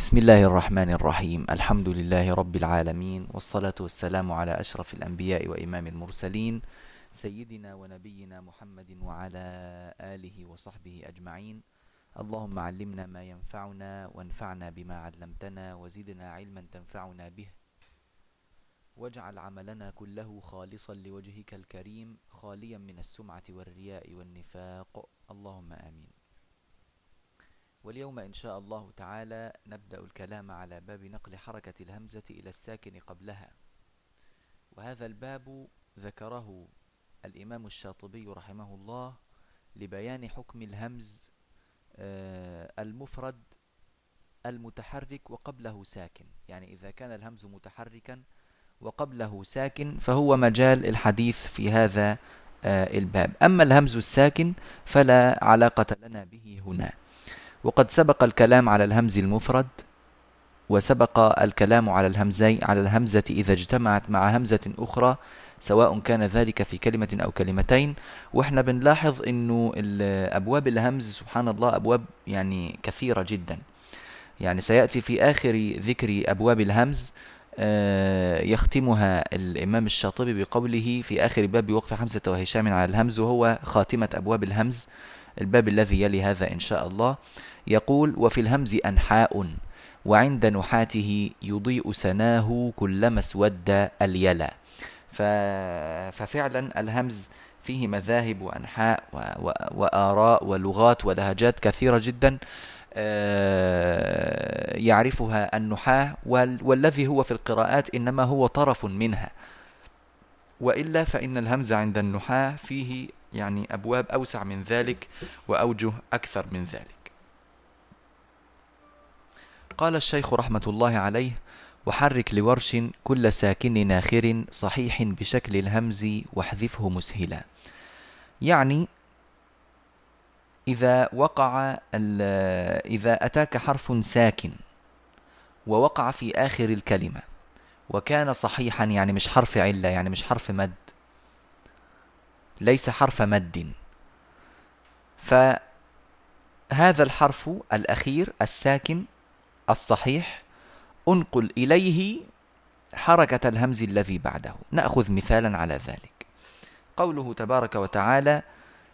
بسم الله الرحمن الرحيم. الحمد لله رب العالمين والصلاة والسلام على أشرف الأنبياء وإمام المرسلين سيدنا ونبينا محمد وعلى آله وصحبه أجمعين. اللهم علمنا ما ينفعنا وانفعنا بما علمتنا وزدنا علما تنفعنا به. واجعل عملنا كله خالصا لوجهك الكريم خاليا من السمعة والرياء والنفاق. اللهم آمين. واليوم إن شاء الله تعالى نبدأ الكلام على باب نقل حركة الهمزة إلى الساكن قبلها. وهذا الباب ذكره الإمام الشاطبي رحمه الله لبيان حكم الهمز آه، المفرد المتحرك وقبله ساكن. يعني إذا كان الهمز متحركا وقبله ساكن فهو مجال الحديث في هذا آه، الباب. أما الهمز الساكن فلا علاقة لنا به هنا. وقد سبق الكلام على الهمز المفرد وسبق الكلام على الهمزي على الهمزة إذا اجتمعت مع همزة أخرى سواء كان ذلك في كلمة أو كلمتين. وإحنا بنلاحظ أنه أبواب الهمز سبحان الله أبواب يعني كثيرة جدا. يعني سيأتي في آخر ذكر أبواب الهمز آه، يختمها الإمام الشاطبي بقوله في آخر باب وقف حمزة وهشام على الهمز وهو خاتمة أبواب الهمز الباب الذي يلي هذا إن شاء الله. يقول وفي الهمز أنحاء وعند نحاته يضيء سناه كلما اسود اليلا. ففعلا الهمز فيه مذاهب وأنحاء وآراء ولغات ولهجات كثيرة جدا آه، يعرفها النحاة والذي هو في القراءات إنما هو طرف منها. وإلا فإن الهمز عند النحاة فيه يعني أبواب أوسع من ذلك وأوجه أكثر من ذلك. قال الشيخ رحمة الله عليه وحرك لورش كل ساكن ناخر صحيح بشكل الهمز واحذفه مسهلا. يعني إذا وقع إذا أتاك حرف ساكن ووقع في آخر الكلمة وكان صحيحا يعني مش حرف علة يعني مش حرف مد ليس حرف مد فهذا الحرف الأخير الساكن الصحيح انقل إليه حركة الهمز الذي بعده. نأخذ مثالا على ذلك. قوله تبارك وتعالى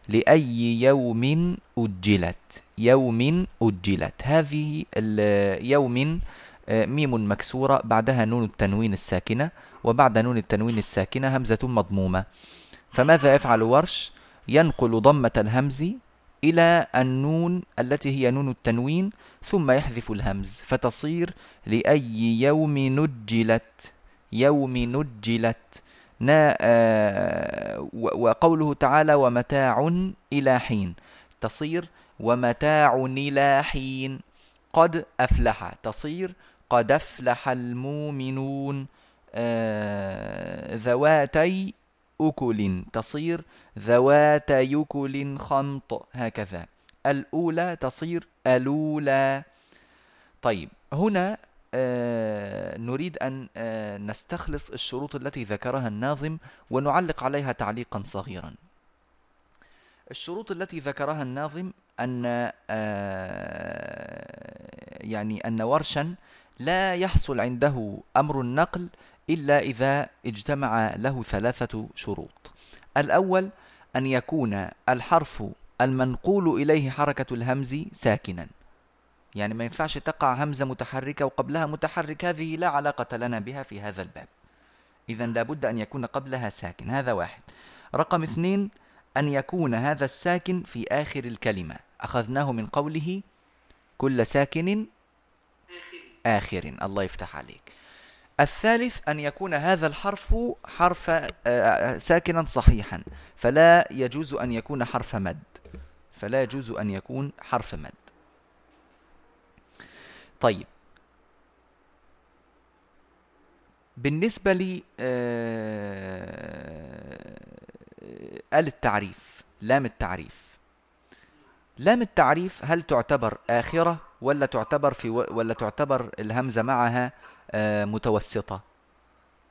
لأي يوم أجلت. يوم أجلت. هذه اليوم آه، ميم مكسورة بعدها نون التنوين الساكنة وبعد نون التنوين الساكنة همزة مضمومة. فماذا يفعل ورش؟ ينقل ضمة الهمز إلى النون التي هي نون التنوين ثم يحذف الهمز فتصير لأي يوم نجلت يوم نجلت نا آه وقوله تعالى ومتاع إلى حين تصير ومتاع إلى حين قد أفلح تصير قد أفلح المؤمنون آه ذواتي أكل تصير ذوات يكل خمط هكذا. الأولى تصير ألولا. طيب هنا آه نريد أن آه نستخلص الشروط التي ذكرها الناظم ونعلق عليها تعليقا صغيرا. الشروط التي ذكرها الناظم أن آه يعني أن ورشا لا يحصل عنده أمر النقل إلا إذا اجتمع له ثلاثة شروط. الأول أن يكون الحرف المنقول إليه حركة الهمز ساكنا. يعني ما ينفعش تقع همزة متحركة وقبلها متحرك هذه لا علاقة لنا بها في هذا الباب. إذا لابد أن يكون قبلها ساكن. هذا واحد. رقم اثنين أن يكون هذا الساكن في آخر الكلمة. أخذناه من قوله كل ساكن آخر. الله يفتح عليك. الثالث أن يكون هذا الحرف حرف آه، ساكنا صحيحا فلا يجوز أن يكون حرف مد. فلا يجوز أن يكون حرف مد. طيب. بالنسبة لي آه، آل التعريف لام التعريف. لام التعريف هل تعتبر آخرة ولا تعتبر في ولا تعتبر الهمزة معها آه، متوسطة.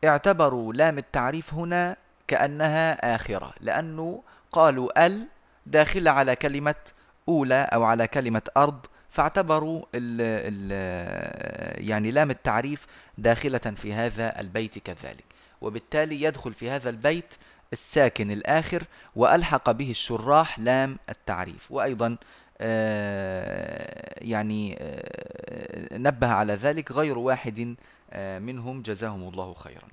اعتبروا لام التعريف هنا كأنها آخرة لأنه قالوا ال داخلة على كلمة أولى أو على كلمة أرض فاعتبروا ال ال يعني لام التعريف داخلة في هذا البيت كذلك. وبالتالي يدخل في هذا البيت الساكن الآخر وألحق به الشراح لام التعريف. وأيضا آه، يعني آه، نبه على ذلك غير واحد آه، منهم جزاهم الله خيرا.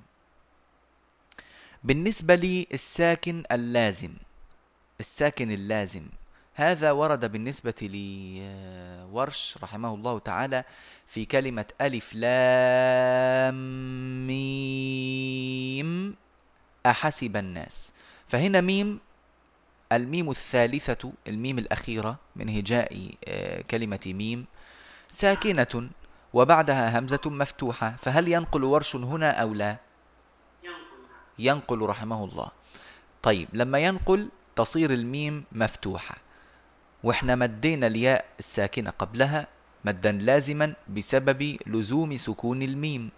بالنسبة للساكن اللازم الساكن اللازم. هذا ورد بالنسبة لورش رحمه الله تعالى في كلمة ألف لام ميم أحسب الناس. فهنا ميم الميم الثالثة الميم الأخيرة من هجاء آه، كلمة ميم ساكنة وبعدها همزة مفتوحة فهل ينقل ورش هنا أو لا؟ ينقل. رحمه الله. طيب لما ينقل تصير الميم مفتوحة وإحنا مدينا الياء الساكنة قبلها مدا لازما بسبب لزوم سكون الميم.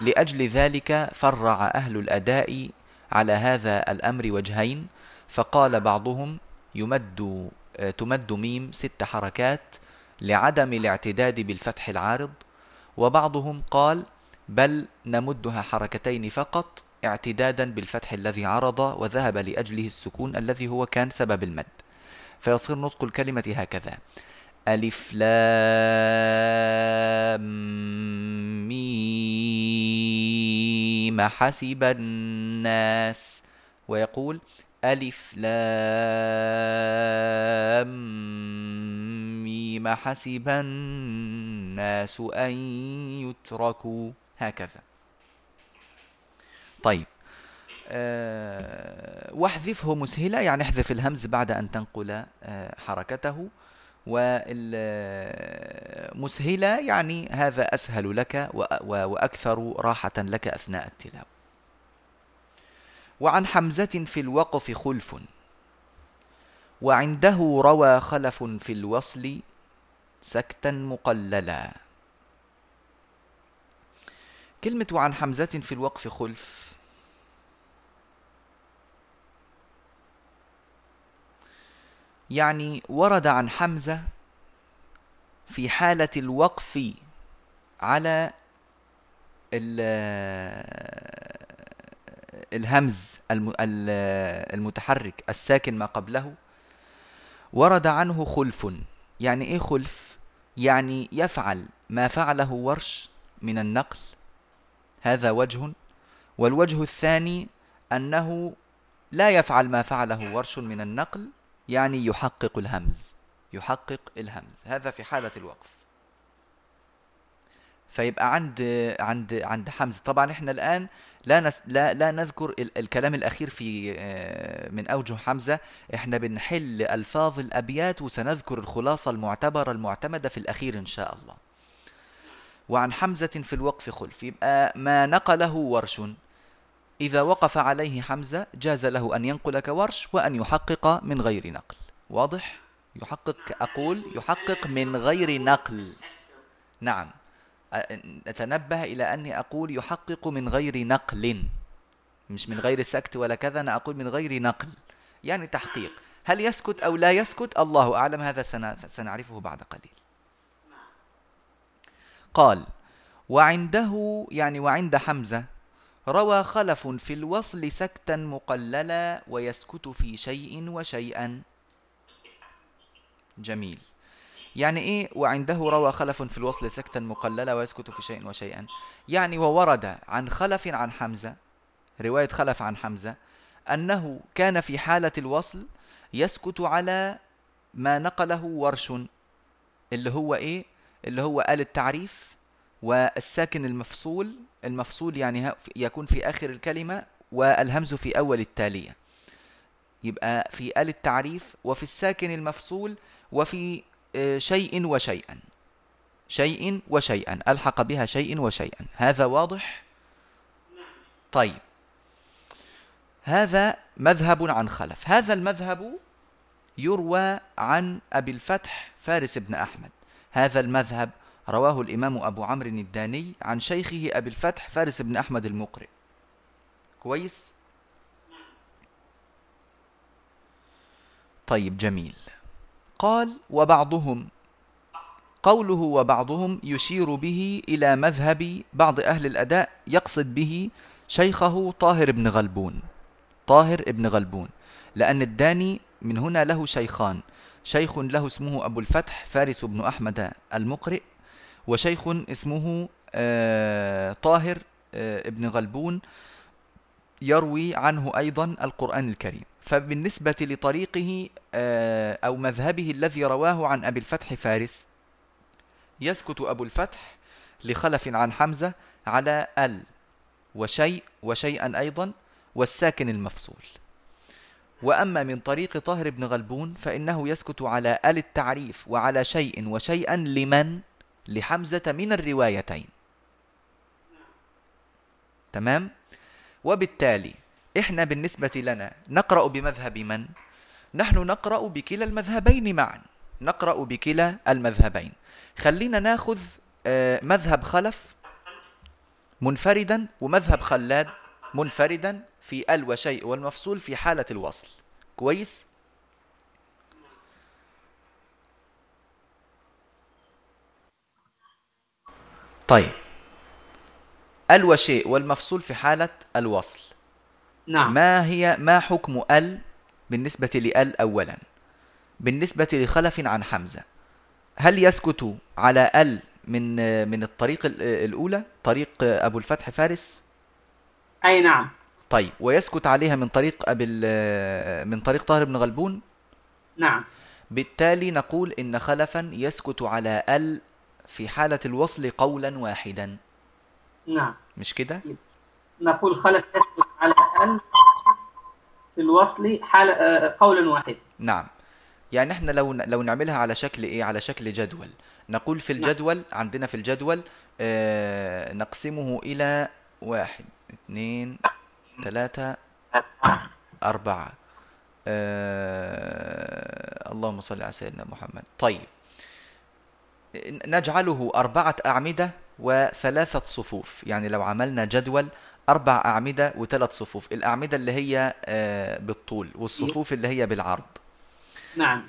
لأجل ذلك فرع أهل الأداء على هذا الأمر وجهين. فقال بعضهم يمد تمد ميم ست حركات لعدم الاعتداد بالفتح العارض وبعضهم قال بل نمدها حركتين فقط اعتدادا بالفتح الذي عرض وذهب لأجله السكون الذي هو كان سبب المد. فيصير نطق الكلمة هكذا ألف لام ميم حسب الناس. ويقول ألف لام ميم حسب الناس أن يتركوا. هكذا. طيب. أه واحذفه مسهلة يعني احذف الهمز بعد أن تنقل أه حركته. والمسهلة يعني هذا أسهل لك وأكثر راحة لك أثناء التلاوة. وعن حمزة في الوقف خلف. وعنده روى خلف في الوصل سكتا مقللا. كلمة وعن حمزة في الوقف خلف. يعني ورد عن حمزة في حالة الوقف على الهمز المتحرك الساكن ما قبله ورد عنه خلف. يعني إيه خلف؟ يعني يفعل ما فعله ورش من النقل. هذا وجه. والوجه الثاني أنه لا يفعل ما فعله ورش من النقل يعني يحقق الهمز. يحقق الهمز. هذا في حالة الوقف. فيبقى عند عند عند حمزة. طبعا إحنا الآن لا نس لا لا نذكر الكلام الأخير في آه، من أوجه حمزة. إحنا بنحل ألفاظ الأبيات وسنذكر الخلاصة المعتبرة المعتمدة في الأخير إن شاء الله. وعن حمزة في الوقف خلف. يبقى ما نقله ورش. إذا وقف عليه حمزة جاز له أن ينقل كورش وأن يحقق من غير نقل. واضح؟ يحقق أقول يحقق من غير نقل. نعم. أتنبه إلى أني أقول يحقق من غير نقل. مش من غير سكت ولا كذا أنا أقول من غير نقل يعني تحقيق. هل يسكت أو لا يسكت؟ الله أعلم هذا سنعرفه بعد قليل. قال وعنده يعني وعند حمزة روى خلف في الوصل سكتا مقللا ويسكت في شيء وشيئا. جميل. يعني إيه؟ وعنده روى خلف في الوصل سكتا مقللا ويسكت في شيء وشيئا. يعني وورد عن خلف عن حمزة رواية خلف عن حمزة أنه كان في حالة الوصل يسكت على ما نقله ورش اللي هو إيه؟ اللي هو آل التعريف والساكن المفصول. المفصول يعني يكون في آخر الكلمة والهمز في أول التالية. يبقى في آل التعريف وفي الساكن المفصول وفي شيء وشيئا. شيء وشيئا. ألحق بها شيء وشيئا. هذا واضح؟ طيب. هذا مذهب عن خلف. هذا المذهب يروى عن أبي الفتح فارس بن أحمد. هذا المذهب رواه الإمام أبو عمرو الداني عن شيخه أبي الفتح فارس بن أحمد المقرئ. كويس؟ طيب جميل. قال وبعضهم قوله وبعضهم يشير به إلى مذهب بعض أهل الأداء يقصد به شيخه طاهر بن غلبون. طاهر بن غلبون لأن الداني من هنا له شيخان. شيخ له اسمه أبو الفتح فارس بن أحمد المقرئ وشيخ اسمه آه، طاهر آه، ابن غلبون يروي عنه أيضا القرآن الكريم. فبالنسبة لطريقه آه، أو مذهبه الذي رواه عن أبي الفتح فارس يسكت أبو الفتح لخلف عن حمزة على ال وشيء وشيئا أيضا والساكن المفصول. وأما من طريق طاهر بن غلبون فإنه يسكت على ال التعريف وعلى شيء وشيئا لمن؟ لحمزة من الروايتين. تمام؟ وبالتالي إحنا بالنسبة لنا نقرأ بمذهب من؟ نحن نقرأ بكلا المذهبين معا. نقرأ بكلا المذهبين. خلينا ناخذ آه، مذهب خلف منفردا ومذهب خلاد منفردا في ال وشيء والمفصول في حالة الوصل. كويس؟ طيب. ال وشيء والمفصول في حالة الوصل. نعم. ما هي ما حكم ال بالنسبة لال أولا؟ بالنسبة لخلف عن حمزة. هل يسكت على ال من من الطريق الأولى؟ طريق أبو الفتح فارس؟ أي نعم. طيب ويسكت عليها من طريق أبي من طريق طاهر بن غلبون؟ نعم. بالتالي نقول إن خلفا يسكت على ال في حالة الوصل قولا واحدا. نعم. مش كده؟ نقول خلف يسكت على ال في الوصل حال آه، قولا واحدا نعم. يعني إحنا لو لو نعملها على شكل إيه؟ على شكل جدول. نقول في نعم. الجدول عندنا في الجدول آه نقسمه إلى واحد اثنين ثلاثة أربعة. آه اللهم صل على سيدنا محمد. طيب. نجعله أربعة أعمدة؟ وثلاثة صفوف. يعني لو عملنا جدول أربع أعمدة وثلاث صفوف. الأعمدة اللي هي آه بالطول والصفوف اللي هي بالعرض. نعم.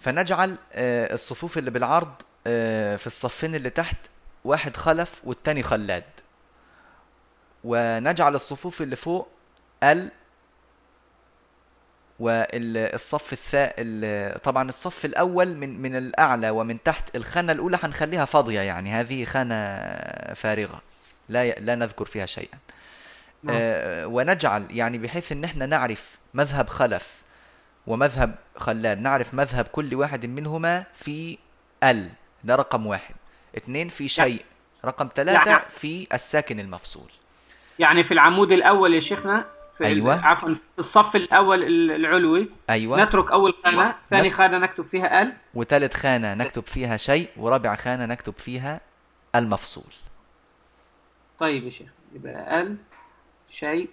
فنجعل آه، الصفوف اللي بالعرض آه، في الصفين اللي تحت واحد خلف والتاني خلاد. ونجعل الصفوف اللي فوق ال والصف الثاء طبعا الصف الأول من من الأعلى ومن تحت الخانة الأولى هنخليها فاضية يعني هذه خانة فارغة لا لا نذكر فيها شيئا. نعم. آه ونجعل يعني بحيث إن إحنا نعرف مذهب خلف ومذهب خلاد نعرف مذهب كل واحد منهما في ال ده رقم واحد. اثنين في شيء رقم ثلاثة يعني في الساكن المفصول. يعني في العمود الأول يا شيخنا في أيوة. عفوا في الصف الأول العلوي. أيوة. نترك أول خانة ثاني خانة نكتب فيها ال. وثالث خانة نكتب فيها شيء ورابع خانة نكتب فيها المفصول. طيب يا شيخ يبقى ال شيء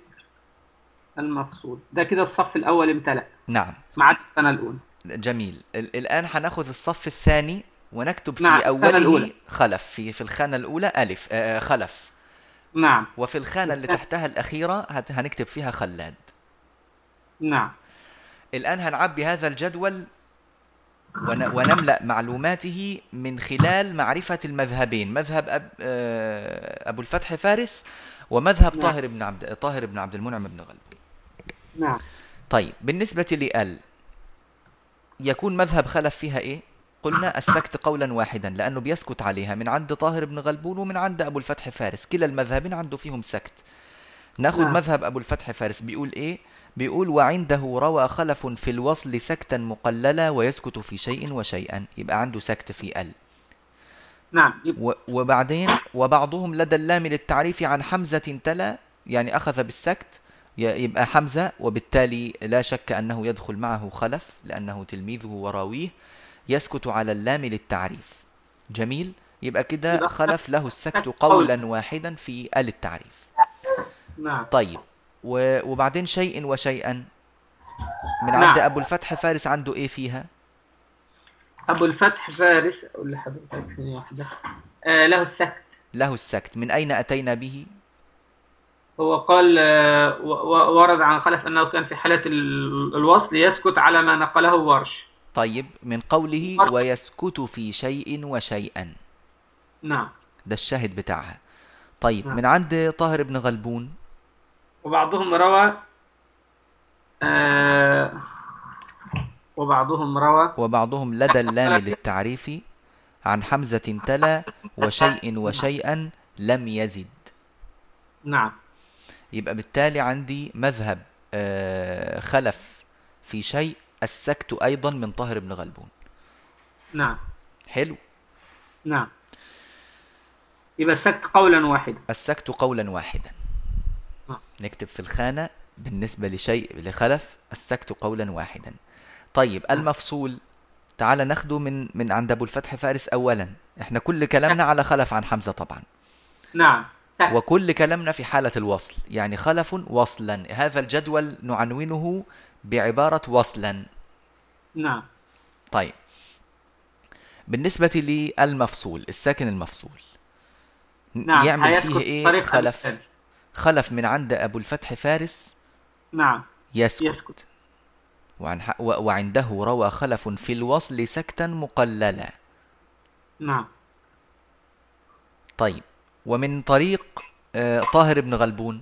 المفصول. ده كده الصف الأول امتلأ. نعم. مع السنة الأولى. جميل. الآن هناخذ الصف الثاني ونكتب في نعم. أوله خلف في في الخانة الأولى ألف آه, آه، خلف. نعم. وفي الخانة اللي تحتها الأخيرة هنكتب فيها خلاد. نعم. الآن هنعبي هذا الجدول ونملأ معلوماته من خلال معرفة المذهبين. مذهب أب آه، أبو الفتح فارس ومذهب نعم. طاهر بن عبد طاهر بن عبد المنعم بن غلب. نعم. طيب بالنسبة لأل يكون مذهب خلف فيها إيه؟ قلنا السكت قولا واحدا لأنه بيسكت عليها من عند طاهر بن غلبون ومن عند أبو الفتح فارس. كلا المذهبين عنده فيهم سكت. ناخذ نعم. مذهب أبو الفتح فارس بيقول إيه؟ بيقول وعنده روى خلف في الوصل سكتا مقللا ويسكت في شيء وشيئا. يبقى عنده سكت في ال. نعم وبعدين وبعضهم لدى اللام للتعريف عن حمزة تلا يعني أخذ بالسكت يبقى حمزة وبالتالي لا شك أنه يدخل معه خلف لأنه تلميذه وراويه. يسكت على اللام للتعريف. جميل؟ يبقى كده خلف له السكت قولا واحدا في آل التعريف. نعم. طيب. وبعدين شيء وشيئا. من عند نعم. أبو الفتح فارس عنده إيه فيها؟ أبو الفتح فارس أقول لحضرتك ثانية واحدة. آه له السكت. له السكت. من أين أتينا به؟ هو قال آه، ورد عن خلف أنه كان في حالة الوصل يسكت على ما نقله ورش. طيب من قوله فرق. ويسكت في شيء وشيئا. نعم. ده الشاهد بتاعها. طيب نعم. من عند طاهر بن غلبون. وبعضهم روى آه وبعضهم روى. وبعضهم لدى اللام للتعريف عن حمزة تلا وشيء وشيئا لم يزد. نعم. يبقى بالتالي عندي مذهب آه، خلف في شيء السكت أيضا من طاهر بن غلبون. نعم. حلو. نعم. يبقى السكت قولا واحدا. السكت قولا واحدا. نعم. نكتب في الخانة بالنسبة لشيء لخلف السكت قولا واحدا. طيب المفصول. تعال ناخده من من عند أبو الفتح فارس اولا. إحنا كل كلامنا على خلف عن حمزة طبعا. نعم. وكل كلامنا في حالة الوصل. يعني خلف وصلا. هذا الجدول نعنونه بعبارة وصلا. نعم. طيب. بالنسبة للمفصول الساكن المفصول نعم يعمل فيه إيه؟ طريق خلف. خلف. من عند أبو الفتح فارس؟ نعم. يسكت, يسكت. وعن ح- و- وعنده روى خلف في الوصل سكتا مقللا. نعم. طيب. ومن طريق آه، طاهر بن غلبون؟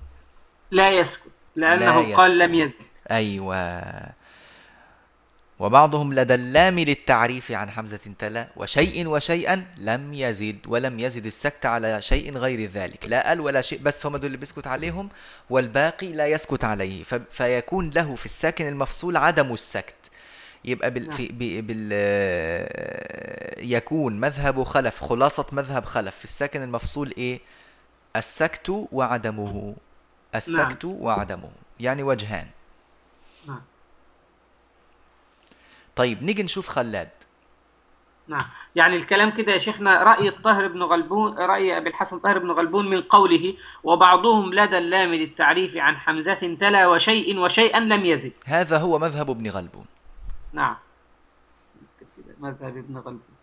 لا يسكت لأنه لا قال يسكت. لم يزد أيوة. وبعضهم لدى اللام للتعريف عن حمزة تلا وشيء وشيئا لم يزد ولم يزد السكت على شيء غير ذلك. لا قال ولا شيء بس هم دول اللي بيسكت عليهم والباقي لا يسكت عليه. فيكون له في الساكن المفصول عدم السكت. يبقى بال في بال آه، يكون مذهب خلف خلاصة مذهب خلف. في الساكن المفصول إيه؟ السكت وعدمه. السكت وعدمه. يعني وجهان نعم طيب نيجي نشوف خلاد. نعم. يعني الكلام كده يا شيخنا رأي الطاهر بن غلبون رأي أبي الحسن طاهر بن غلبون من قوله وبعضهم لدى اللام للتعريف عن حمزة تلا وشيء وشيئا لم يزد. هذا هو مذهب ابن غلبون. نعم. مذهب ابن غلبون.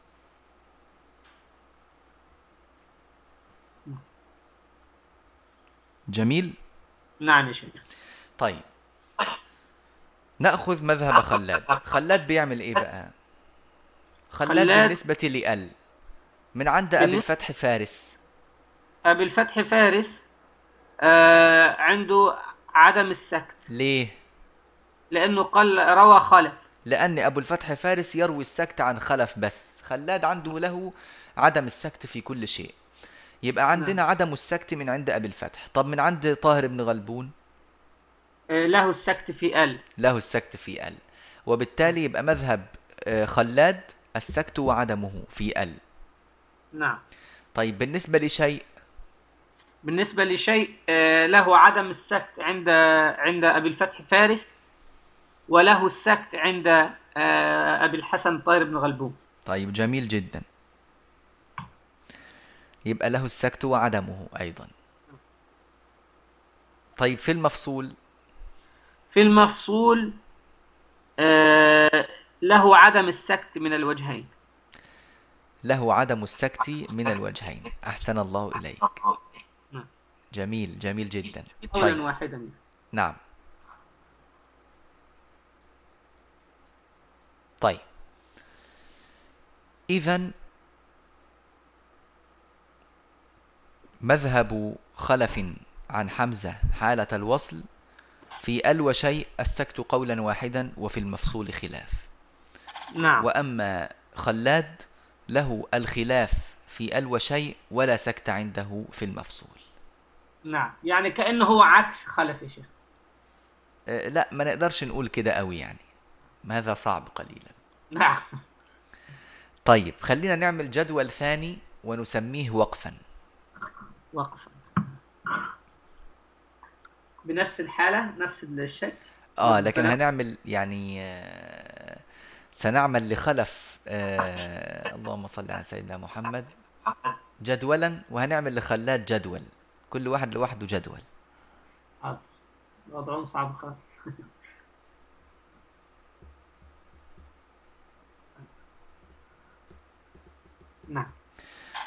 جميل؟ نعم يا شيخ. طيب. نأخذ مذهب خلاد. خلاد بيعمل إيه بقى؟ خلاد, بالنسبة لأل. من عند بالنسبة- الفتح فارس. أبي الفتح فارس آه عنده عدم السكت. ليه؟ لأنه قال روى خلف. لأن أبو الفتح فارس يروي السكت عن خلف بس. خلاد عنده له عدم السكت في كل شيء. يبقى عندنا عدم السكت من عند أبي الفتح. طب من عند طاهر بن غلبون؟ له السكت في ال. له السكت في ال. وبالتالي يبقى مذهب آه، خلاد السكت وعدمه في ال. نعم. طيب بالنسبة لشيء؟ بالنسبة لشيء آه، له عدم السكت عند عند أبي الفتح فارس وله السكت عند آه، أبي الحسن طاهر بن غلبون طيب جميل جدا. يبقى له السكت وعدمه أيضا. طيب في المفصول؟ في المفصول آه، له عدم السكت من الوجهين. له عدم السكت من الوجهين. أحسن الله إليك. نعم. جميل جميل جدا. طيب. واحدا. نعم. طيب. إذا مذهب خلف عن حمزة حالة الوصل في ال وشيء السكت قولا واحدا وفي المفصول خلاف. نعم. وأما خلاد له الخلاف في ال وشيء ولا سكت عنده في المفصول. نعم. يعني كأنه هو عكس خلف شيخ. أه، لا ما نقدرش نقول كده قوي يعني. هذا صعب قليلا. نعم. طيب خلينا نعمل جدول ثاني ونسميه وقفا. وقفا. بنفس الحالة نفس الشكل. آه لكن؟ هنعمل يعني آه، سنعمل لخلف آه، اللهم صل على سيدنا محمد جدولا وهنعمل لخلاد جدول. كل واحد لوحده جدول. حاضر. وضعهم صعب خالص. نعم.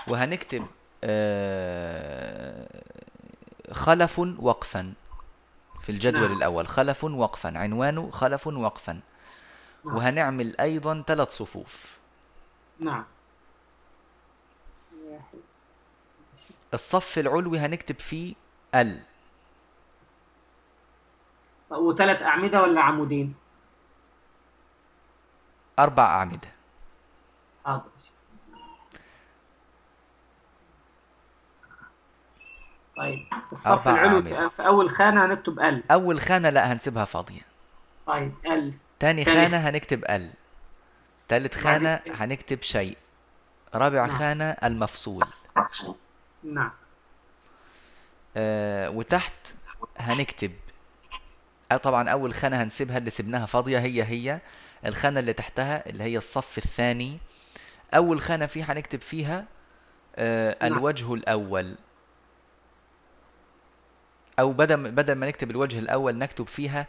وهنكتب آه، خلف وقفا. في الجدول نعم. الأول. خلف وقفا. عنوانه خلف وقفا. وهنعمل أيضا ثلاث صفوف. نعم. الصف العلوي هنكتب فيه ال. وثلاث أعمدة ولا عمودين؟ أربع أعمدة. حاضر. طيب. الصف العلوي. في أول خانة هنكتب ال أول خانة لا هنسيبها فاضية. طيب ال تاني. خانة هنكتب ال تالت بعدين؟ هنكتب شيء. رابع نعم. خانة المفصول. نعم. آه وتحت هنكتب. آه طبعا أول خانة هنسيبها اللي سبناها فاضية هي هي. الخانة اللي تحتها اللي هي الصف الثاني. أول خانة فيه هنكتب فيها آه نعم. الوجه الأول. أو بدل بدل ما نكتب الوجه الأول نكتب فيها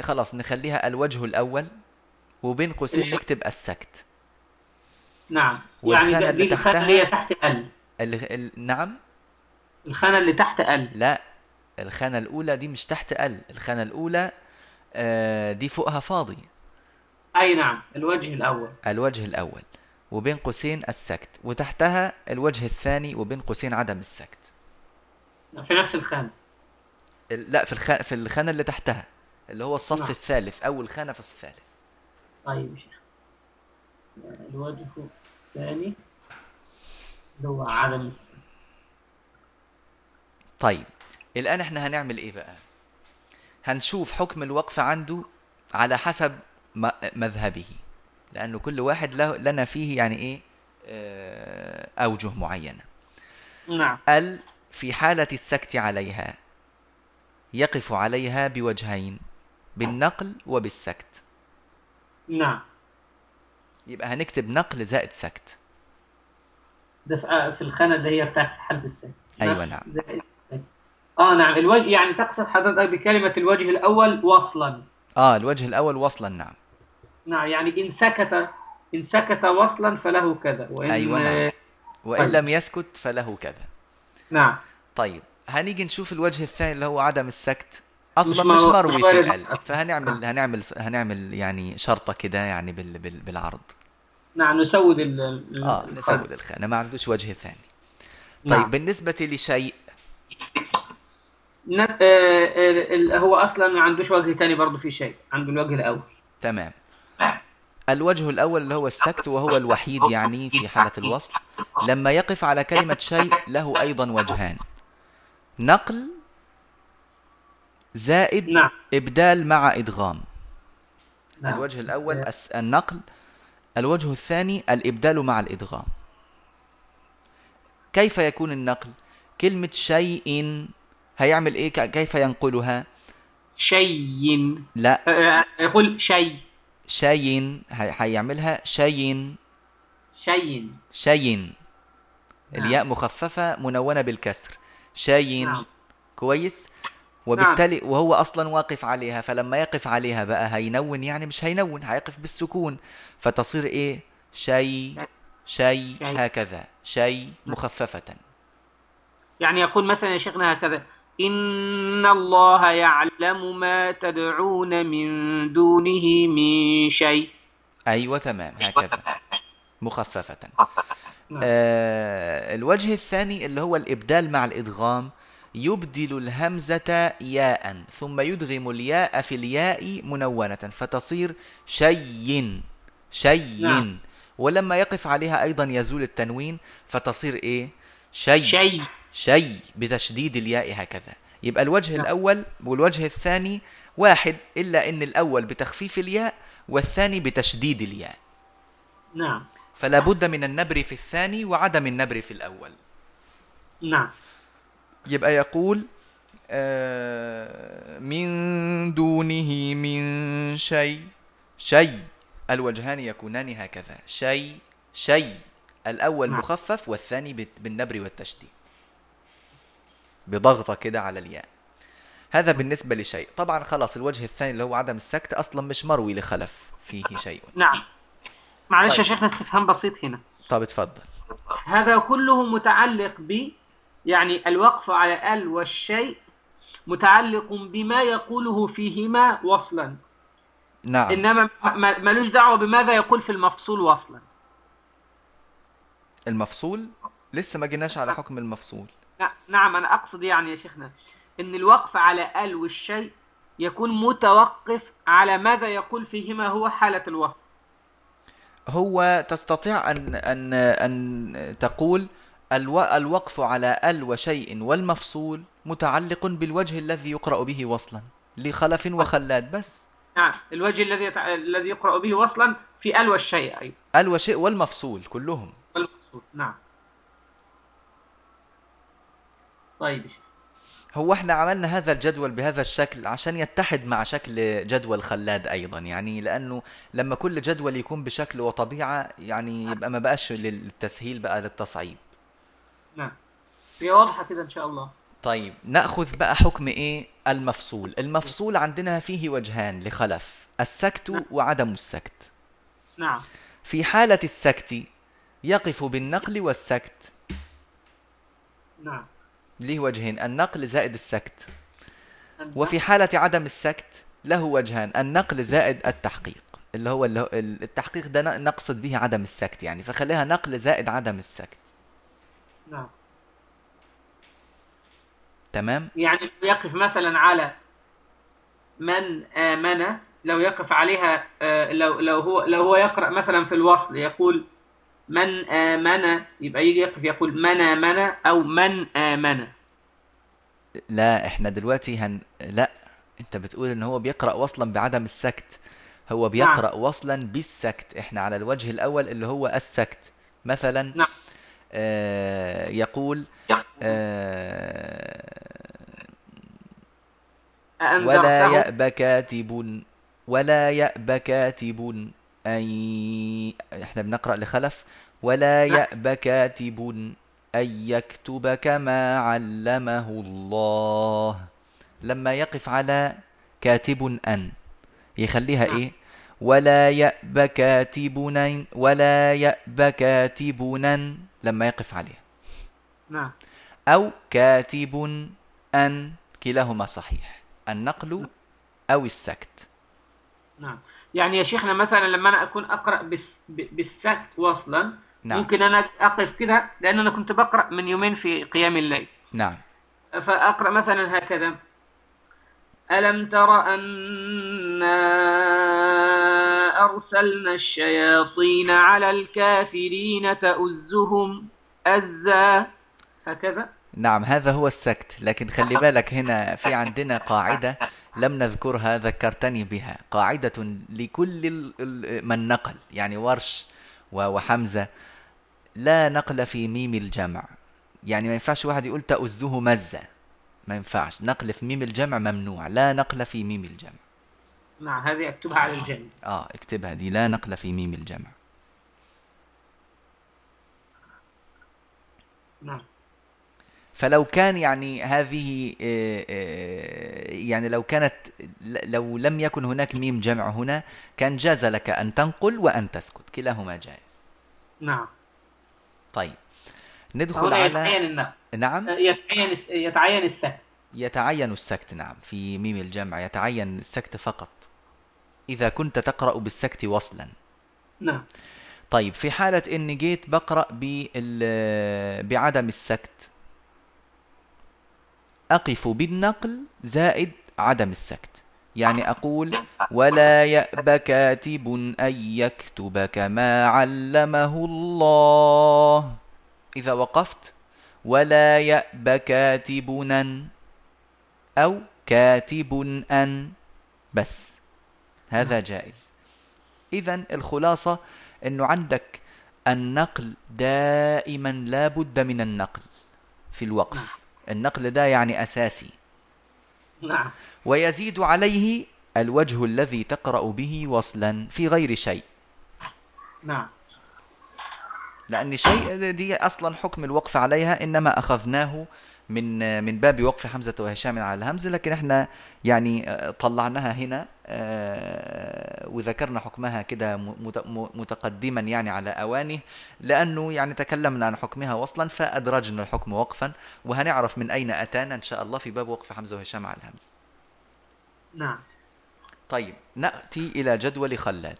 خلاص نخليها الوجه الأول وبين قوسين الش- نكتب السكت. نعم. يعني ده- اللي تحتها- اللي هي تحت ال. ال... ال... نعم؟ الخانة اللي تحت ال. لا الخانة الأولى دي مش تحت ال الخانة الأولى آه، دي فوقها فاضي. أي نعم الوجه الأول. الوجه الأول. وبين قوسين السكت وتحتها الوجه الثاني وبين قوسين عدم السكت. في نفس الخانة. ال- لا في الخ... في الخانة اللي تحتها اللي هو الصف نعم. الثالث أول خانة في الثالث. طيب يا شيخ. الوجه الثاني اللي هو عدم طيب الآن إحنا هنعمل إيه بقى؟ هنشوف حكم الوقف عنده على حسب مذهبه. لأنه كل واحد له لنا فيه يعني إيه؟ آه، أوجه معينة نعم. ال في حالة السكت عليها يقف عليها بوجهين بالنقل وبالسكت. نعم. يبقى هنكتب نقل زائد سكت. ده في آه، الخانة اللي هي بتاعت حالة السكت. أيوة نعم. آه نعم. الوجه يعني تقصد حضرتك بكلمة الوجه الأول وصلا. آه الوجه الأول وصلا نعم. نعم يعني إن سكت إن سكت وصلا فله كذا وإن أيوة نعم. وإن طيب. لم يسكت فله كذا نعم طيب هنيجي نشوف الوجه الثاني اللي هو عدم السكت أصلا مش مش مرو- مروي في وارد. ال فهنعمل هنعمل هنعمل يعني شرطة كده يعني بال بال بالعرض نعم نسود ال آه. نسود الخانه ما عندوش وجه ثاني نعم. طيب بالنسبة لشيء آه، آه، هو أصلا ما عندوش وجه تاني برضه في شيء عنده الوجه الأول تمام الوجه الأول اللي هو السكت وهو الوحيد يعني في حالة الوصل. لما يقف على كلمة شيء له أيضا وجهان. نقل زائد نعم. إبدال مع إدغام. نعم. الوجه الأول الس- النقل. الوجه الثاني الإبدال مع الإدغام. كيف يكون النقل؟ كلمة شيء هيعمل إيه؟ كيف ينقلها؟ شيء. لا. آه، يقول شيء. هي- هيعملها شيء. شيء. شيء. نعم. الياء مخففة منونة بالكسر. شيء. نعم. كويس؟ وبالتالي وهو أصلا واقف عليها فلما يقف عليها بقى هينون يعني مش هينون هيقف بالسكون. فتصير إيه؟ شيء. شيء. هكذا. شيء مخففة. يعني يقول مثلا يا شيخنا هكذا إن الله يعلم ما تدعون من دونه من شيء. أيوه تمام. هكذا. مخففة. نعم. آه الوجه الثاني اللي هو الإبدال مع الإدغام يبدل الهمزة ياء ثم يدغم الياء في الياء منونة فتصير شيء شيء. نعم. ولما يقف عليها أيضا يزول التنوين فتصير إيه؟ شيء. شيء. شيء بتشديد الياء هكذا. يبقى الوجه نعم. الأول والوجه الثاني واحد إلا أن الأول بتخفيف الياء والثاني بتشديد الياء. نعم. فلا بد من النبر في الثاني وعدم النبر في الأول. نعم. يبقى يقول آه، من دونه من شيء. شيء. الوجهان يكونان هكذا. شيء. شيء. الأول نعم. مخفف والثاني بالنبر والتشديد. بضغطة كده على الياء. هذا بالنسبة لشيء. طبعا خلاص الوجه الثاني اللي هو عدم السكت أصلا مش مروي لخلف فيه شيء. نعم. معلش يا طيب. شيخنا استفهام بسيط هنا. طب اتفضل. هذا كله متعلق ب يعني الوقف على ال والشيء متعلق بما يقوله فيهما وصلا. نعم. إنما ما- ملوش دعوة بماذا يقول في المفصول وصلا. المفصول لسه ما جيناش على حكم المفصول. نع- نعم أنا أقصد يعني يا شيخنا إن الوقف على ال والشيء يكون متوقف على ماذا يقول فيهما هو حالة الوصف هو تستطيع أن أن أن تقول الو- الوقف على ال وشيء والمفصول متعلق بالوجه الذي يقرأ به وصلا لخلف وخلاد بس. نعم الوجه الذي يتع... الذي يقرأ به وصلا في ال والشيء أيضا. ال وشيء والمفصول كلهم. والمقصود نعم. طيب. هو إحنا عملنا هذا الجدول بهذا الشكل عشان يتحد مع شكل جدول خلاد أيضا. يعني لأنه لما كل جدول يكون بشكل وطبيعة يعني يبقى ما بقاش للتسهيل بقى للتصعيب. نعم. هي واضحة كده إن شاء الله. طيب. نأخذ بقى حكم إيه؟ المفصول. المفصول عندنا فيه وجهان لخلف السكت وعدم السكت. نعم. في حالة السكت يقف بالنقل والسكت. نعم. ليه وجهين النقل زائد السكت. وفي حالة عدم السكت له وجهان النقل زائد التحقيق اللي هو التحقيق ده نقصد به عدم السكت يعني فخليها نقل زائد عدم السكت. نعم. تمام؟ يعني يقف مثلا على من آمن لو يقف عليها آه، لو لو هو لو هو يقرأ مثلا في الوصل يقول من آمن يبقى يجي يقف يقول من آمن أو من آمن. لا إحنا دلوقتي هن لا أنت بتقول إن هو بيقرأ وصلا بعدم السكت. هو بيقرأ وصلا بالسكت. إحنا على الوجه الأول اللي هو السكت. مثلا نعم. آه يقول آه ولا يأبى كاتب ولا يأبى كاتب. أن إحنا بنقرأ لخلف ولا نعم. يأبى كاتب أن يكتب كما علمه الله. لما يقف على كاتب أن يخليها نعم. إيه؟ ولا يأبى كاتب ولا يأبى كاتب لما يقف عليها نعم. أو كاتب أن كلاهما صحيح. النقل أو السكت. نعم. يعني يا شيخنا مثلا لما أقرأ بس ب- بالسكت وصلا نعم. ممكن أنا أقف كده لأن أنا كنت بقرأ من يومين في قيام الليل. نعم. فأقرأ مثلا هكذا. ألم تر أنا أرسلنا الشياطين على الكافرين تؤزهم أزا هكذا. نعم هذا هو السكت لكن خلي بالك هنا في عندنا قاعدة لم نذكرها ذكرتني بها قاعدة لكل من نقل يعني ورش وحمزة. لا نقل في ميم الجمع يعني ما ينفعش واحد يقول تأزه مزة ما ينفعش. نقل في ميم الجمع ممنوع لا نقل في ميم الجمع. نعم هذه أكتبها على الجنب. آه اكتبها دي لا نقل في ميم الجمع. نعم. فلو كان يعني هذه آه، آه، يعني لو كانت لو لم يكن هناك ميم جمع هنا كان جاز لك أن تنقل وأن تسكت. كلاهما جائز. نعم. طيب. ندخل على يتعين النقل. نعم. يتعين يتعين السكت. يتعين السكت نعم. في ميم الجمع يتعين السكت فقط. إذا كنت تقرأ بالسكت وصلا. نعم. طيب في حالة إني جيت بقرأ بعدم السكت أقف بالنقل زائد عدم السكت. يعني أقول ولا يأبى كاتب أن يكتب كما علمه الله. إذا وقفت ولا يأبى كاتب أن أو كاتب أن. بس. هذا جائز. إذا الخلاصة أنه عندك النقل دائما لا بد من النقل في الوقف. النقل ده يعني أساسي. نعم. ويزيد عليه الوجه الذي تقرأ به وصلا في غير شيء. نعم. لأن شيء دي أصلا حكم الوقف عليها إنما أخذناه من من باب وقف حمزة وهشام على الهمز لكن إحنا يعني طلعناها هنا. وذكرنا حكمها كده متقدما يعني على أوانه لأنه يعني تكلمنا عن حكمها وصلا فأدرجنا الحكم وقفا وهنعرف من أين أتانا إن شاء الله في باب وقف حمزة وهشام على الهمز. نعم. طيب نأتي إلى جدول خلاد.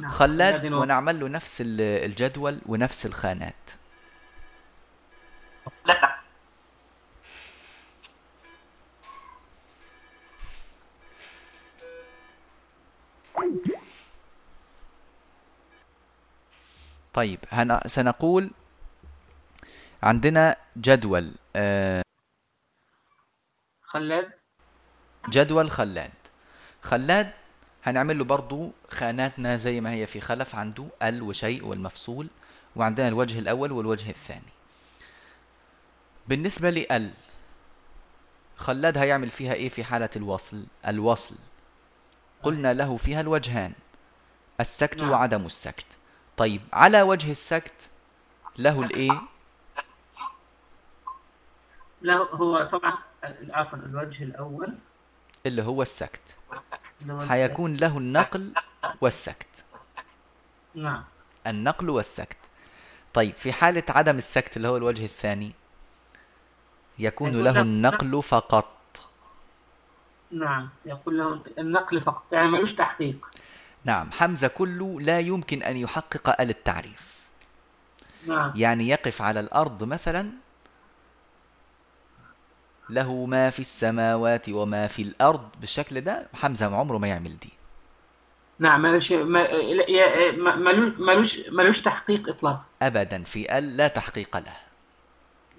نعم خلاد ونعمل له نفس ال- الجدول ونفس الخانات. لا. طيب هن... سنقول عندنا جدول آه، خلاد. جدول خلاد. خلاد هنعمل له برضو خاناتنا زي ما هي في خلف عنده ال وشيء والمفصول وعندنا الوجه الأول والوجه الثاني. بالنسبة لال خلاد هيعمل فيها إيه في حالة الوصل؟ الوصل. قلنا له فيها الوجهان السكت نعم. وعدم السكت. طيب على وجه السكت له الإيه؟ لا هو طبعا عفوا الوجه الأول. اللي هو السكت. حيكون له النقل والسكت. نعم. النقل والسكت. طيب في حالة عدم السكت اللي هو الوجه الثاني يكون له- النقل فقط. نعم يقول له النقل فقط. يعني ملوش تحقيق. نعم حمزة كله لا يمكن أن يحقق آل التعريف. نعم. يعني يقف على الأرض مثلا له ما في السماوات وما في الأرض بالشكل ده حمزة عمره ما يعمل دي. نعم ملوش ملوش ملوش تحقيق إطلاقا. أبدا في أل لا تحقيق له.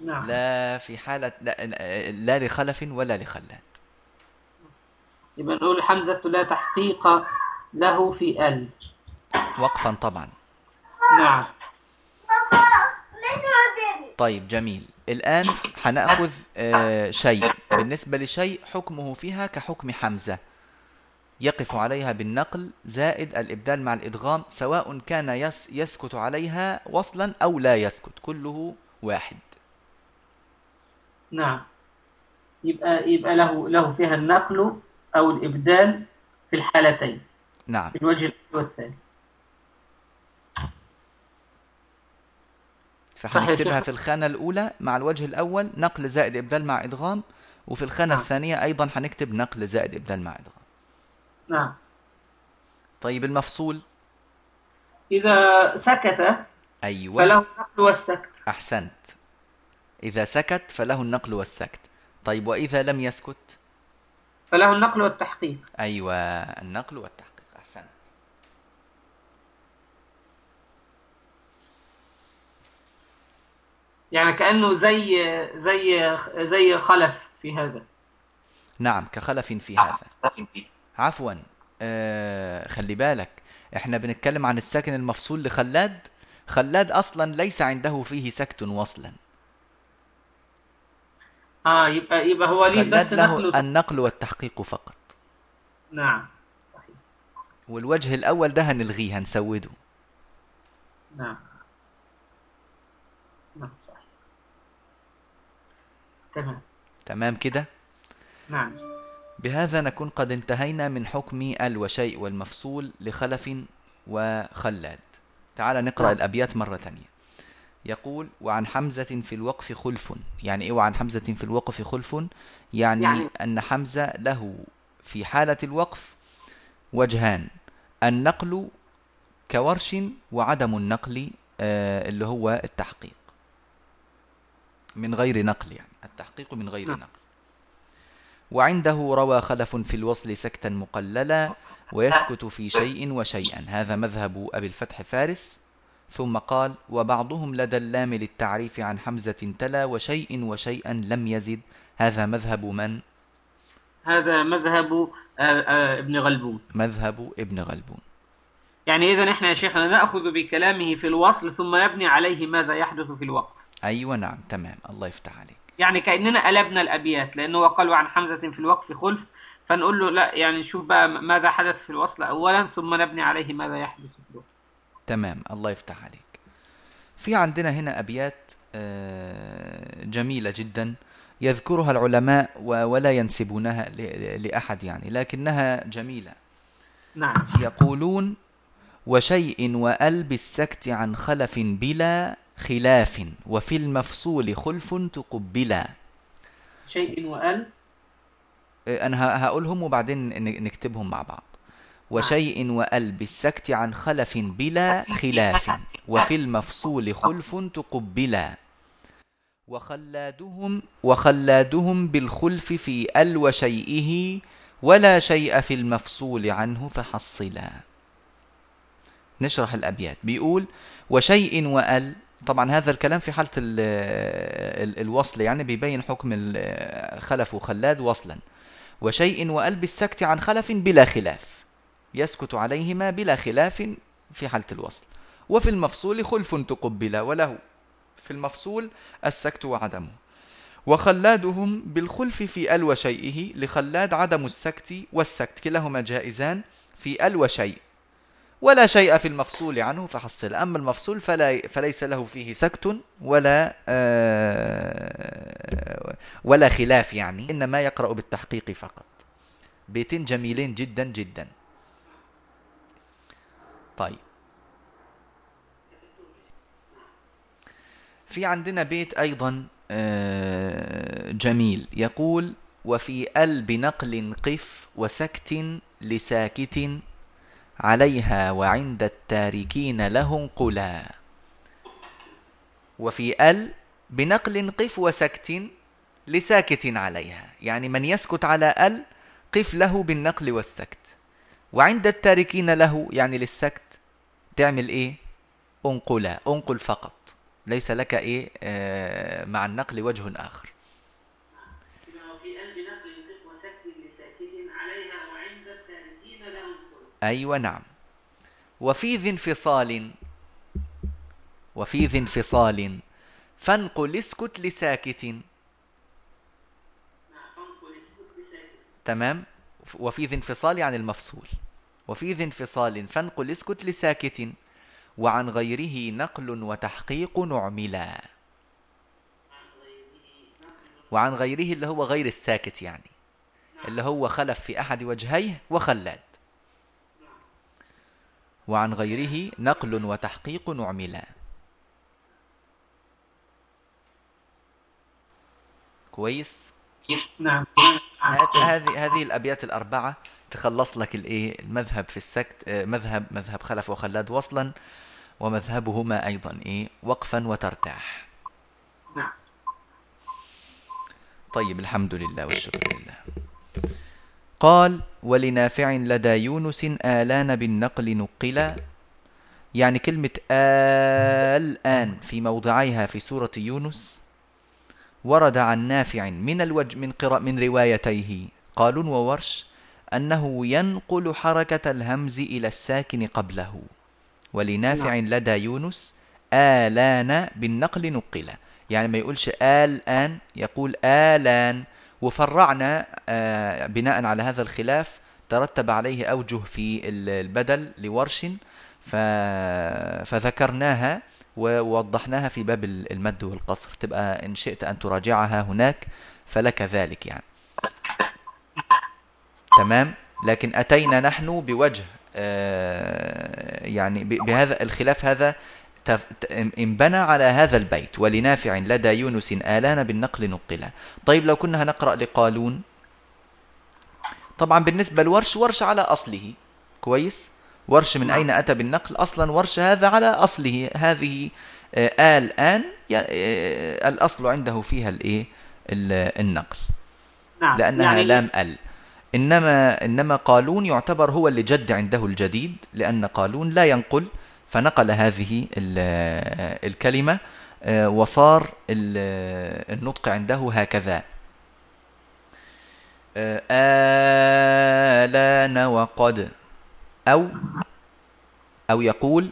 نعم. لا في حالة لا, لا لخلف ولا لخلاد يبقى نقول حمزة لا تحقيق له في ال وقفا طبعا. نعم. طيب جميل. الآن حنأخذ آه، شيء. بالنسبة لشيء حكمه فيها كحكم حمزة. يقف عليها بالنقل زائد الإبدال مع الإدغام سواء كان يس يسكت عليها وصلا أو لا يسكت كله واحد. نعم. يبقى يبقى له له فيها النقل أو الإبدال في الحالتين. نعم. في الوجه الأول والثاني فحنكتبها صحيح. في الخانة الأولى. مع الوجه الأول نقل زائد إبدال مع إدغام. وفي الخانة نعم. الثانية أيضا حنكتب نقل زائد إبدال مع إدغام. نعم. طيب المفصول؟ إذا سكت أيوة. فله النقل والسكت. أحسنت. إذا سكت فله النقل والسكت. طيب وإذا لم يسكت؟ فله النقل والتحقيق. أيوة النقل والتحقيق أحسنت يعني كأنه زي زي زي خلف في هذا. نعم كخلف في هذا. عفوا. آه خلي بالك إحنا بنتكلم عن الساكن المفصول لخلاد. خلاد أصلا ليس عنده فيه سكت وصلا. آه يبقى يبقى هو ليه خلاد بس له نقل النقل والتحقيق فقط. نعم. والوجه الأول ده هنلغيه هنسوده. نعم. تمام. تمام كده؟ نعم. بهذا نكون قد انتهينا من حكم ال وشيء والمفصول لخلف وخلاد. تعال نقرأ نعم. الأبيات مرة تانية. يقول وعن حمزة في الوقف خلف. يعني إيه وعن حمزة في الوقف خلف؟ يعني, يعني يعني- أن حمزة له في حالة الوقف وجهان النقل كورش وعدم النقل آه، اللي هو التحقيق. من غير نقل يعني. التحقيق من غير نعم. نقل. وعنده روى خلف في الوصل سكتا مقللا ويسكت في شيء وشيئا. هذا مذهب أبي الفتح فارس. ثم قال وبعضهم لدى اللام للتعريف عن حمزة تلا وشيء وشيئا لم يزد. هذا مذهب من؟ هذا مذهب آه، آه، ابن غلبون. مذهب ابن غلبون. يعني إذا إحنا يا شيخنا نأخذ بكلامه في الوصل ثم نبني عليه ماذا يحدث في الوقف أيوة نعم تمام. الله يفتح عليك. يعني كأننا قلبنا الأبيات لأنه هو قال عن حمزة في الوقف خلف فنقول له لا يعني نشوف بقى ماذا حدث في الوصل أولا ثم نبني عليه ماذا يحدث في الوقف تمام الله يفتح عليك. في عندنا هنا أبيات آه، جميلة جدا يذكرها العلماء ولا ينسبونها لأحد يعني لكنها جميلة. نعم. يقولون وشيء وأل بالسكت عن خلف بلا خلاف وفي المفصول خلف تقبلا. شيء وأل أنا هقولهم وبعدين نكتبهم مع بعض. وشيء وأل بالسكت عن خلف بلا خلاف وفي المفصول خلف تقبلا. وخلادهم وخلادهم بالخلف في أل وشيئه ولا شيء في المفصول عنه فحصلا. نشرح الأبيات. بيقول وشيء وأل طبعا هذا الكلام في حالة الوصل يعني بيبين حكم خلف وخلاد وصلا. وشيء وأل بالسكت عن خلف بلا خلاف. يسكت عليهما بلا خلاف في حالة الوصل. وفي المفصول خلف تقبل وله. في المفصول السكت وعدمه. وخلادهم بالخلف في ال وشيئه لخلاد عدم السكت والسكت كلاهما جائزان في ال وشيء ولا شيء في المفصول عنه فحصل. أما المفصول فلا فليس له فيه سكت ولا آه ولا خلاف يعني إنما يقرأ بالتحقيق فقط. بيتين جميلين جدا جدا. طيب. في عندنا بيت أيضا آه، جميل. يقول وفي ال بنقل قف وسكت لساكت عليها وعند التاركين له قلا. وفي أل بنقل قف وسكت لساكت عليها. يعني من يسكت على أل قف له بالنقل والسكت. وعند التاركين له يعني للسكت تعمل إيه؟ انقلا انقل فقط. ليس لك إيه آه مع النقل وجه آخر. أيوة نعم. وفي ذي انفصال وفي ذي انفصال فانقل اسكت لساكت. تمام؟ وفي ذي انفصال يعني المفصول. وفي ذي انفصال فانقل اسكت لساكت. وعن غيره نقل وتحقيق نعملا وعن غيره اللي هو غير الساكت يعني. اللي هو خلف في أحد وجهيه وخلاد وعن غيره نقل وتحقيق نعملا كويس؟ نعم. هذه هذه الأبيات الأربعة تخلص لك الإيه؟ المذهب في السكت آه، مذهب مذهب خلف وخلاد وصلا ومذهبهما أيضا إيه؟ وقفا وترتاح. نعم. طيب الحمد لله والشكر لله. قال ولنافع لدى يونس آلان بالنقل نقلا. يعني كلمة الآن في موضعيها في سورة يونس. ورد عن نافع من الوجه من قراء من روايتيه. قالون وورش أنه ينقل حركة الهمز إلى الساكن قبله. ولنافع نعم. لدى يونس آلان بالنقل نقلا. يعني ما يقولش آلآن يقول آلان. وفرعنا آه، بناء على هذا الخلاف ترتب عليه أوجه في البدل لورش فذكرناها ووضحناها في باب المد والقصر. تبقى إن شئت أن تراجعها هناك فلك ذلك يعني. تمام؟ لكن أتينا نحن بوجه آه، يعني بهذا الخلاف هذا انبنى على هذا البيت ولنافع لدى يونس آلان بالنقل نقلا. طيب لو كنا هنقرأ لقالون؟ طبعا بالنسبة لورش ورش على أصله. كويس؟ ورش من أين أتى بالنقل؟ أصلا ورش هذا على أصله. هذه آه الآن آه الأصل عنده فيها الإيه؟ النقل. نعم. لأنها يعني لام ال. إنما إنما قالون يعتبر هو اللي جد عنده الجديد لأن قالون لا ينقل. فنقل هذه الكلمة آه، وصار النطق عنده هكذا. آه، آلان وقد أو أو يقول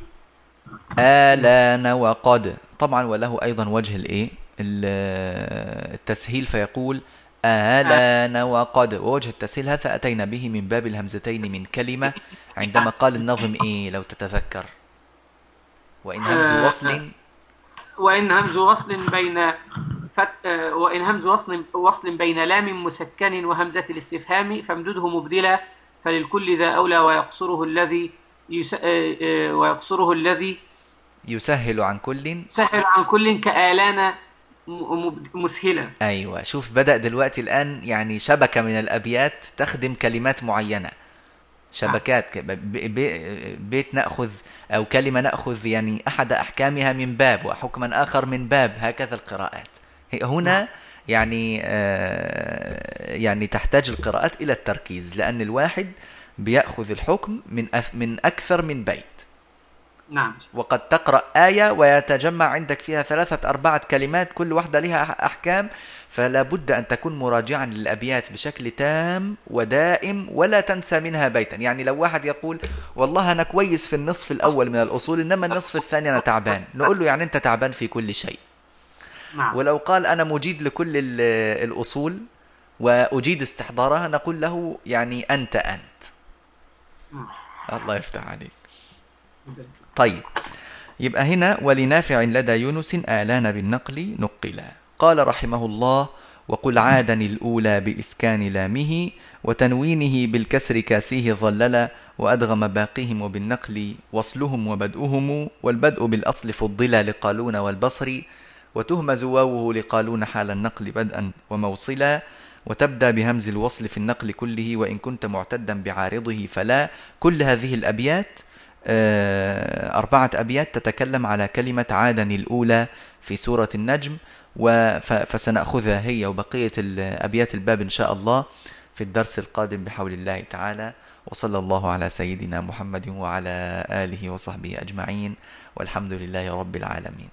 آلان وقد. طبعا وله أيضا وجه الإيه؟ التسهيل فيقول آلان وقد. ووجه التسهيل هذا أتينا به من باب الهمزتين من كلمة عندما قال النظم إيه؟ لو تتذكر. وإن همز آه، وصل وإن همز وصل بين فت... آه، وإن همز وصل وصل بين لام مسكن وهمزة الاستفهام فامدده مبدلا فللكل ذا أولى ويقصره الذي يس... آه، آه، ويقصره الذي يسهل عن كل. سهل عن كل كآلان مسهلا. أيوة شوف بدأ دلوقتي الآن يعني شبكة من الأبيات تخدم كلمات معينة. شبكات بيت نأخذ أو كلمة نأخذ يعني أحد أحكامها من باب وحكما آخر من باب هكذا القراءات. هنا يعني آه، يعني تحتاج القراءات إلى التركيز لأن الواحد بيأخذ الحكم من من أكثر من بيت. نعم. وقد تقرأ آية ويتجمع عندك فيها ثلاثة أربعة كلمات كل واحدة لها أح- أحكام فلا بد أن تكون مراجعا للأبيات بشكل تام ودائم ولا تنسى منها بيتا. يعني لو واحد يقول والله أنا كويس في النصف الأول من الأصول إنما النصف الثاني أنا تعبان. نقول له يعني أنت تعبان في كل شيء. نعم. ولو قال أنا مجيد لكل ال- الأصول وأجيد استحضارها نقول له يعني أنت أنت. نعم. الله يفتح عليك. طيب. يبقى هنا ولنافع لدى يونس آلان بالنقل نقلا. قال رحمه الله وقل عادا الأولى بإسكان لامه وتنوينه بالكسر كاسيه ظللا وأدغم باقيهم وبالنقل وصلهم وبدؤهم والبدء بالأصل فضلا لقالون والبصر وتهمز واوه لقالون حال النقل بدءا وموصلا وتبدأ بهمز الوصل في النقل كله وإن كنت معتدا بعارضه فلا كل هذه الأبيات أربعة أبيات تتكلم على كلمة عادا الأولى في سورة النجم فسنأخذها هي وبقية الأبيات الباب إن شاء الله في الدرس القادم بحول الله تعالى. وصلى الله على سيدنا محمد وعلى آله وصحبه أجمعين والحمد لله رب العالمين.